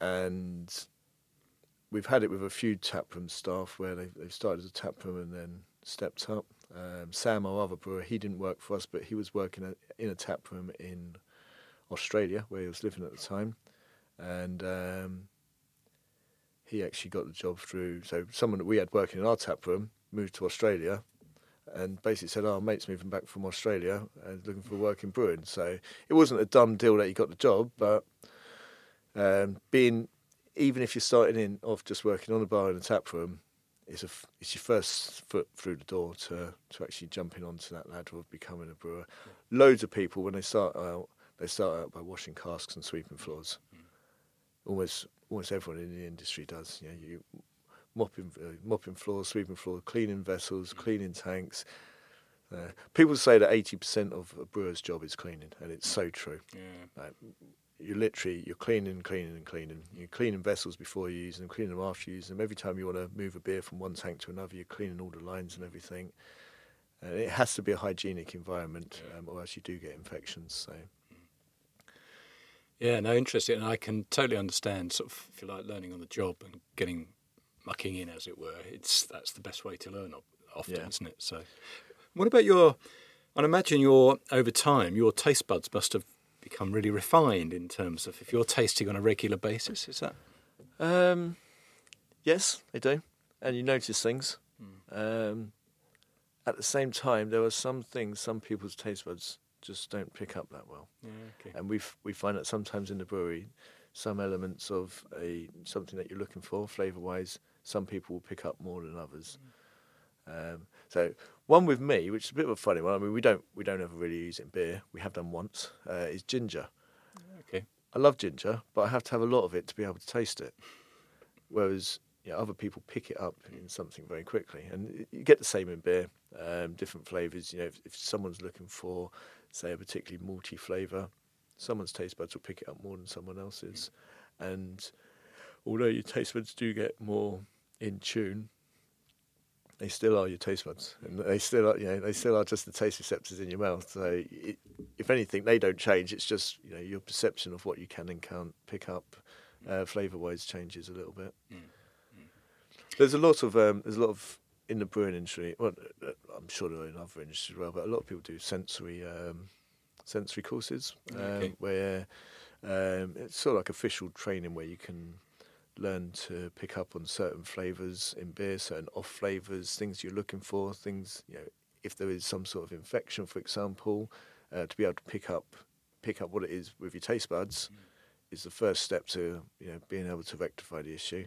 and we've had it with a few taproom staff where they've, they've started as a taproom and then stepped up. Um, Sam, our other brewer, he didn't work for us, but he was working in a tap room in Australia where he was living at the time, and um, he actually got the job through. So someone that we had working in our tap room moved to Australia, and basically said, "Oh, mate's moving back from Australia and looking for work in brewing." So it wasn't a dumb deal that he got the job, but um, being even if you're starting in off just working on a bar in a tap room, it's a it's your first foot through the door to to actually jumping onto that ladder of becoming a brewer. Yeah. Loads of people when they start out, they start out by washing casks and sweeping floors. Mm. Almost almost everyone in the industry does. You know, you mopping uh, mopping floors, sweeping floors, cleaning vessels, mm. cleaning tanks. Uh, people say that eighty percent of a brewer's job is cleaning, and it's so true. Yeah. Like, you're literally you're cleaning, and cleaning, and cleaning. You're cleaning vessels before you use them, cleaning them after you use them. Every time you want to move a beer from one tank to another, you're cleaning all the lines and everything. And it has to be a hygienic environment, um, or else you do get infections. So. Yeah, no, interesting. And I can totally understand, sort of, if you like, learning on the job and getting mucking in, as it were. It's that's the best way to learn, often, yeah. isn't it? So, what about your? I imagine your over time, your taste buds must have become really refined in terms of if you're tasting on a regular basis. Is that? Um, yes, they do, and you notice things. Mm. Um, at the same time, there are some things some people's taste buds just don't pick up that well. Yeah, okay. And we we find that sometimes in the brewery, some elements of a something that you're looking for flavour wise, some people will pick up more than others. Mm. Um, so one with me, which is a bit of a funny one. I mean, we don't we don't ever really use it in beer. We have done once. Uh, is ginger. Okay. I love ginger, but I have to have a lot of it to be able to taste it. Whereas you know, other people pick it up in something very quickly, and you get the same in beer. Um, different flavors. You know, if, if someone's looking for, say, a particularly malty flavor, someone's taste buds will pick it up more than someone else's, and although your taste buds do get more in tune, they still are your taste buds, and they still are, you know, they still are just the taste receptors in your mouth. So, it, if anything, they don't change. It's just you know your perception of what you can and can't pick up, uh, flavour-wise, changes a little bit. Mm. Mm. There's a lot of um, there's a lot of in the brewing industry. Well, uh, I'm sure there are in other industries as well, but a lot of people do sensory um, sensory courses um, okay. where um, it's sort of like official training where you can learn to pick up on certain flavors in beer, certain off flavors, things you're looking for, things you know. If there is some sort of infection, for example, uh, to be able to pick up pick up what it is with your taste buds mm. is the first step to you know being able to rectify the issue.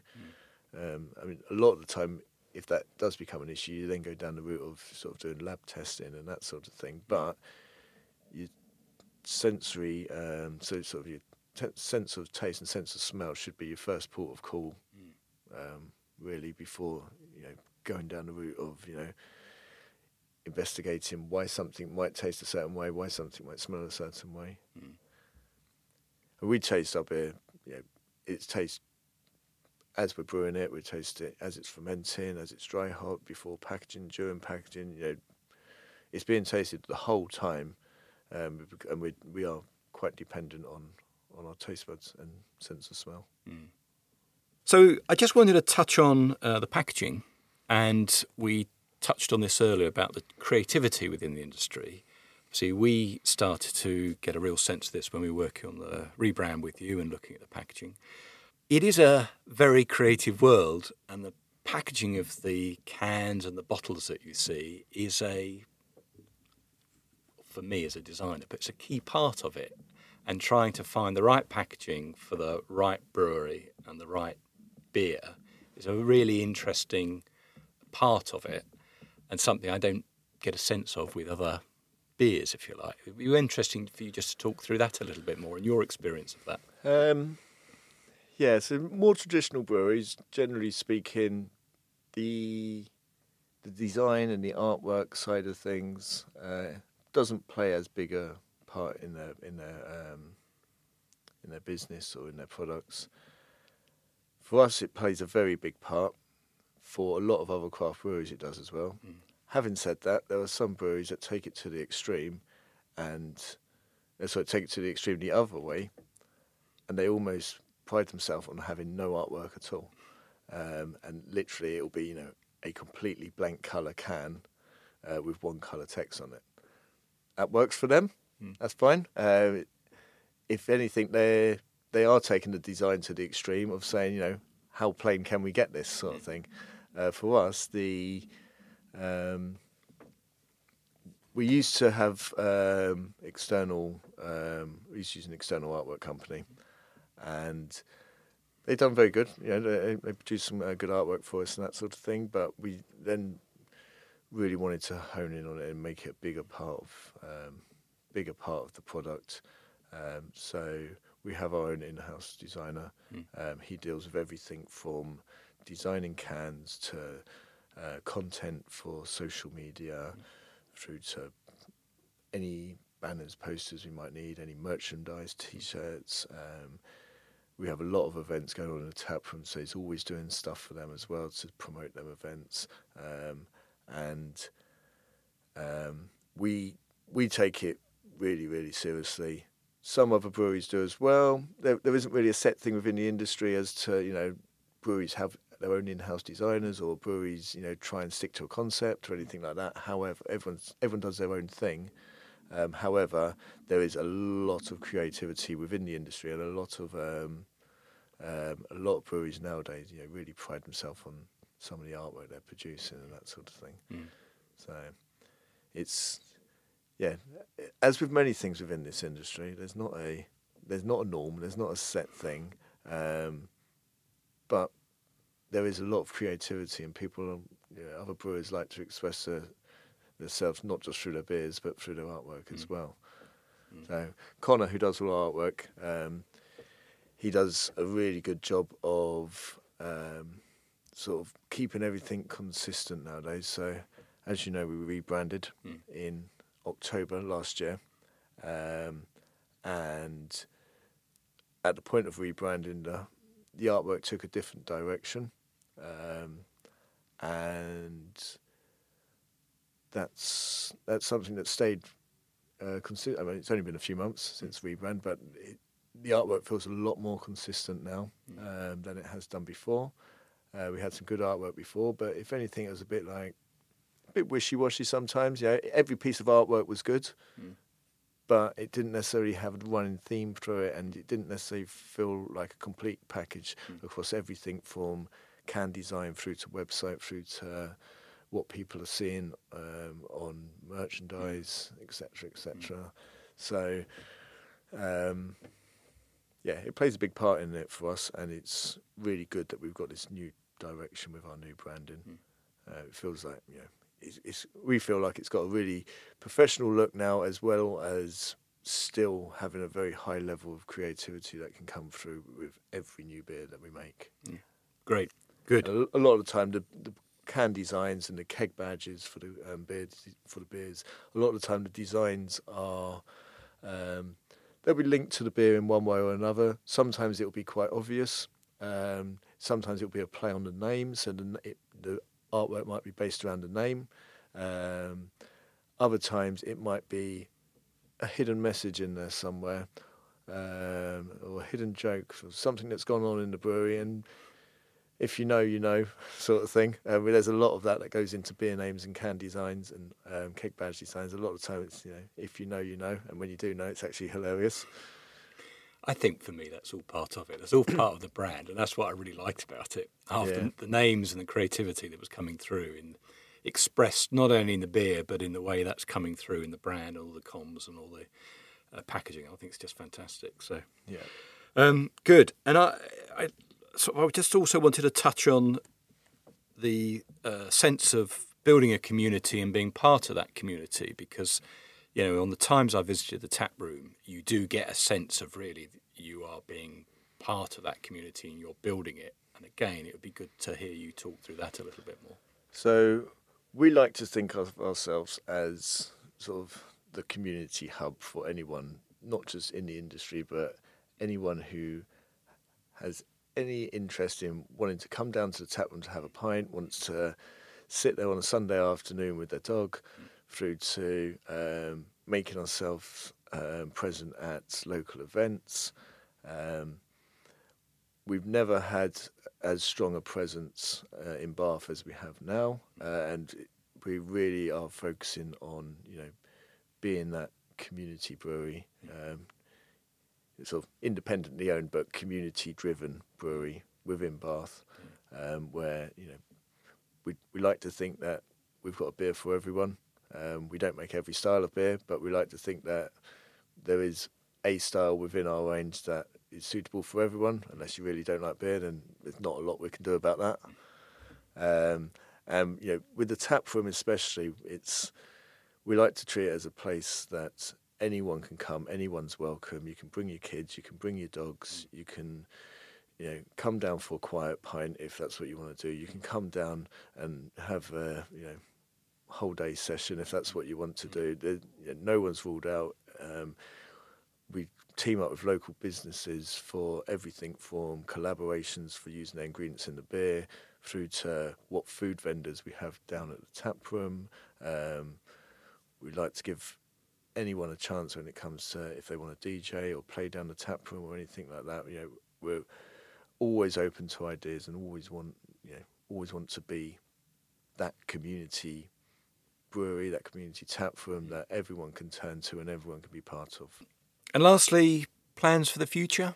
Mm. Um, I mean, a lot of the time, if that does become an issue, you then go down the route of sort of doing lab testing and that sort of thing. But your sensory, um, so sort of your t- sense of taste and sense of smell should be your first port of call, mm. um, really, before you know going down the route of you know investigating why something might taste a certain way, why something might smell a certain way. Mm. And we taste up here, you know, it's taste as we're brewing it, we taste it as it's fermenting, as it's dry hop, before packaging, during packaging. You know, it's being tasted the whole time, um, and we we are quite dependent on on our taste buds and sense of smell. Mm. So I just wanted to touch on uh, the packaging, and we touched on this earlier about the creativity within the industry. See, we started to get a real sense of this when we were working on the rebrand with you and looking at the packaging. It is a very creative world, and the packaging of the cans and the bottles that you see is a, for me as a designer, but it's a key part of it and trying to find the right packaging for the right brewery and the right beer is a really interesting part of it and something I don't get a sense of with other beers, if you like. It would be interesting for you just to talk through that a little bit more and your experience of that. Um, yeah, so more traditional breweries, generally speaking, the the design and the artwork side of things uh, doesn't play as big a part in their in their um, in their business or in their products. For us, it plays a very big part. For a lot of other craft breweries, it does as well. Mm. Having said that, there are some breweries that take it to the extreme, and uh, so take it to the extreme the other way, and they almost pride themselves on having no artwork at all. Um, and literally, it'll be you know a completely blank color can uh, with one color text on it. That works for them. Mm. That's fine. Uh, if anything, they they are taking the design to the extreme of saying, you know, how plain can we get this sort of thing. Uh, for us, the um, we used to have um, external. Um, we used to use an external artwork company, and they've done very good. You know, they, they produced some uh, good artwork for us and that sort of thing. But we then really wanted to hone in on it and make it a bigger part of um, bigger part of the product. Um, so we have our own in-house designer. Mm. Um, he deals with everything from designing cans to uh, content for social media, mm. through to any banners, posters we might need, any merchandise, T-shirts. Um, we have a lot of events going on in the tap room, so he's always doing stuff for them as well to promote them events. Um, and um, we we take it really, really seriously. Some other breweries do as well. There, there isn't really a set thing within the industry as to you know breweries have their own in-house designers or breweries you know try and stick to a concept or anything like that. However, everyone's everyone does their own thing. Um, however, there is a lot of creativity within the industry and a lot of um, um, a lot of breweries nowadays, you know, really pride themselves on some of the artwork they're producing and that sort of thing. Mm. So it's yeah, as with many things within this industry, there's not a there's not a norm, there's not a set thing, um, but there is a lot of creativity, and people, you know, other brewers like to express their, themselves not just through their beers but through their artwork mm. as well. Mm. So Connor, who does all our artwork, um, he does a really good job of um, sort of keeping everything consistent nowadays. So, as you know, we rebranded Mm. in October last year, um, and at the point of rebranding, the the artwork took a different direction, um, and that's that's something that stayed. Uh, consi- I mean, it's only been a few months since rebrand, but it, the artwork feels a lot more consistent now um, than it has done before. Uh, we had some good artwork before, but if anything, it was a bit like bit wishy-washy sometimes. Yeah, every piece of artwork was good, Mm. but it didn't necessarily have a running theme through it, and it didn't necessarily feel like a complete package Mm. across everything from can design through to website through to what people are seeing um, on merchandise, etc., etc. So, um, yeah, it plays a big part in it for us, and it's really good that we've got this new direction with our new branding. Mm. Uh, it feels like you know, it's, it's we feel like it's got a really professional look now, as well as still having a very high level of creativity that can come through with every new beer that we make. Great. Good. A, a lot of the time, the, the can designs and the keg badges for the um, beers for the beers. A lot of the time, the designs are um, they'll be linked to the beer in one way or another. Sometimes it will be quite obvious. Um, sometimes it will be a play on the name, so the, it, the artwork might be based around a name. Um, other times, it might be a hidden message in there somewhere, um, or a hidden joke, or something that's gone on in the brewery, and if you know, you know, sort of thing. Um, there's a lot of that that goes into beer names and can designs and um, keg badge designs. A lot of the time, it's you know, if you know, you know, and when you do know, it's actually hilarious. I think for me, that's all part of it. That's all part of the brand, and that's what I really liked about it. Half Yeah. the, the names and the creativity that was coming through, in expressed not only in the beer but in the way that's coming through in the brand, all the comms and all the uh, packaging. I think it's just fantastic. So Yeah, um, good. And I, I, so I just also wanted to touch on the uh, sense of building a community and being part of that community because, you know, on the times I visited the tap room, you do get a sense of really you are being part of that community and you're building it. And again, it would be good to hear you talk through that a little bit more. So we like to think of ourselves as sort of the community hub for anyone, not just in the industry, but anyone who has any interest in wanting to come down to the tap room to have a pint, wants to sit there on a Sunday afternoon with their dog, mm. Through to um, making ourselves um, present at local events. Um, we've never had as strong a presence uh, in Bath as we have now, uh, and we really are focusing on you know being that community brewery, um, sort of independently owned but community driven brewery within Bath, um, where you know we we like to think that we've got a beer for everyone. Um, we don't make every style of beer, but we like to think that there is a style within our range that is suitable for everyone. Unless you really don't like beer, then there's not a lot we can do about that. Um, and you know, with the tap room especially, it's we like to treat it as a place that anyone can come, anyone's welcome. You can bring your kids, you can bring your dogs, you can you know come down for a quiet pint if that's what you want to do. You can come down and have a you know whole day session if that's what you want to do. There, you know, no one's ruled out. Um, we team up with local businesses for everything from collaborations for using their ingredients in the beer through to what food vendors we have down at the tap room. Um, we like to give anyone a chance when it comes to if they want to DJ or play down the tap room or anything like that. You know, we're always open to ideas and always want you know always want to be that community brewery, that community tap room that everyone can turn to and everyone can be part of. And lastly, plans for the future?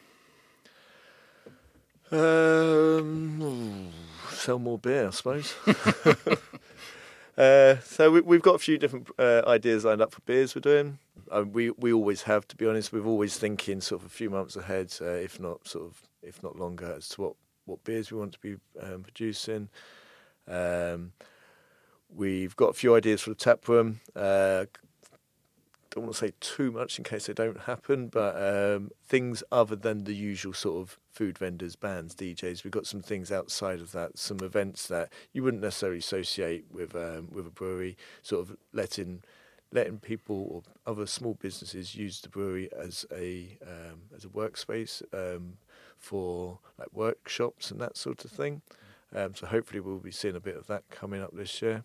Um, sell more beer, I suppose. uh, so we, we've got a few different uh, ideas lined up for beers we're doing. Uh, we we always have, to be honest. We're always thinking sort of a few months ahead, uh, if not sort of if not longer, as to what, what beers we want to be um, producing. Um, we've got a few ideas for the tap room. Uh, don't want to say too much in case they don't happen, but um, things other than the usual sort of food vendors, bands, DJs. We've got some things outside of that, some events that you wouldn't necessarily associate with um, with a brewery. Sort of letting letting people or other small businesses use the brewery as a um, as a workspace um, for like workshops and that sort of thing. Um, so hopefully we'll be seeing a bit of that coming up this year.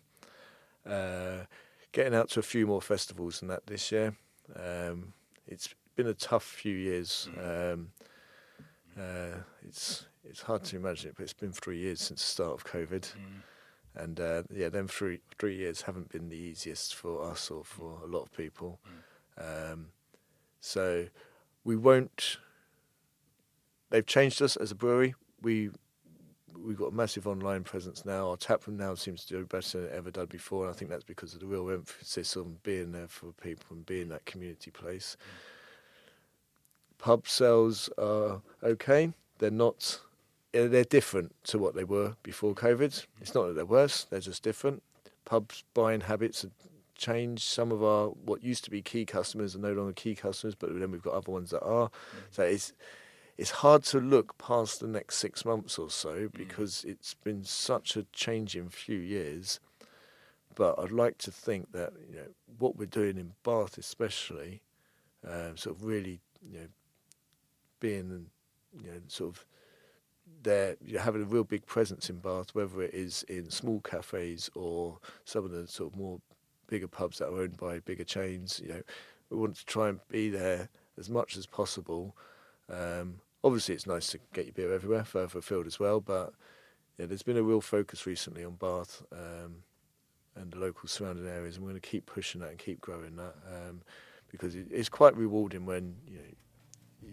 Uh, getting out to a few more festivals than that this year. Um, it's been a tough few years. Mm. Um, uh, it's it's hard to imagine it, but it's been three years since the start of COVID, mm. and uh, yeah, them three three years haven't been the easiest for us or for a lot of people. Mm. Um, so we won't. They've changed us as a brewery. We we've got a massive online presence now. Our taproom now seems to do better than it ever did before, and I think that's because of the real emphasis on being there for people and being that community place. Mm. Pub sales are okay. They're not. They're different to what they were before COVID. It's not that they're worse. They're just different. Pubs buying habits have changed. Some of our what used to be key customers are no longer key customers, but then we've got other ones that are. Mm. So it's it's hard to look past the next six months or so mm. because mm. it's been such a changing few years. But I'd like to think that you know what we're doing in Bath, especially, um, sort of really you know being you know sort of there, you're having a real big presence in Bath, whether it is in small cafes or some of the sort of more bigger pubs that are owned by bigger chains. You know, we want to try and be there as much as possible. Um, obviously it's nice to get your beer everywhere, further afield as well. But yeah, there's been a real focus recently on Bath um, and the local surrounding areas, and we're going to keep pushing that and keep growing that um, because it, it's quite rewarding when you know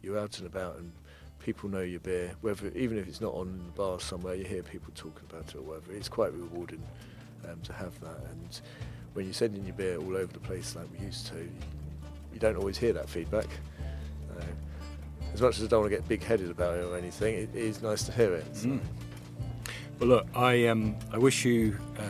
you're out and about and people know your beer, whether even if it's not on the bar somewhere, you hear people talking about it or whatever. It's quite rewarding um, to have that. And when you're sending your beer all over the place like we used to, you don't always hear that feedback as much as I don't want to get big headed about it or anything, it is nice to hear it. So. Mm. Well, look, I um, I wish you uh,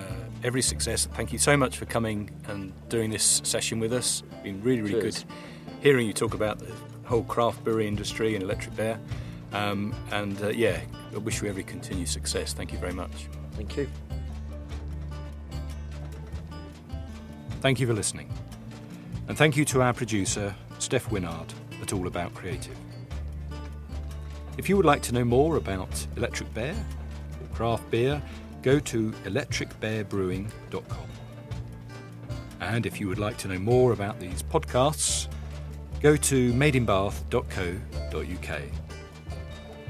every success. Thank you so much for coming and doing this session with us. It's been really, really Cheers. good hearing you talk about the whole craft brewery industry and Electric Bear. Um, and uh, yeah, I wish you every continued success. Thank you very much. Thank you. Thank you for listening. And thank you to our producer, Steph Winard, at All About Creative. If you would like to know more about Electric Bear or craft beer, go to electricbearbrewing.com. And if you would like to know more about these podcasts, go to madeinbath.co.uk.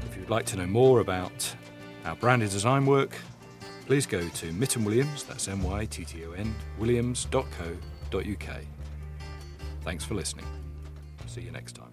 If you'd like to know more about our branded design work, please go to Mytton Williams, that's M Y T T O N, williams.co.uk. Thanks for listening. See you next time.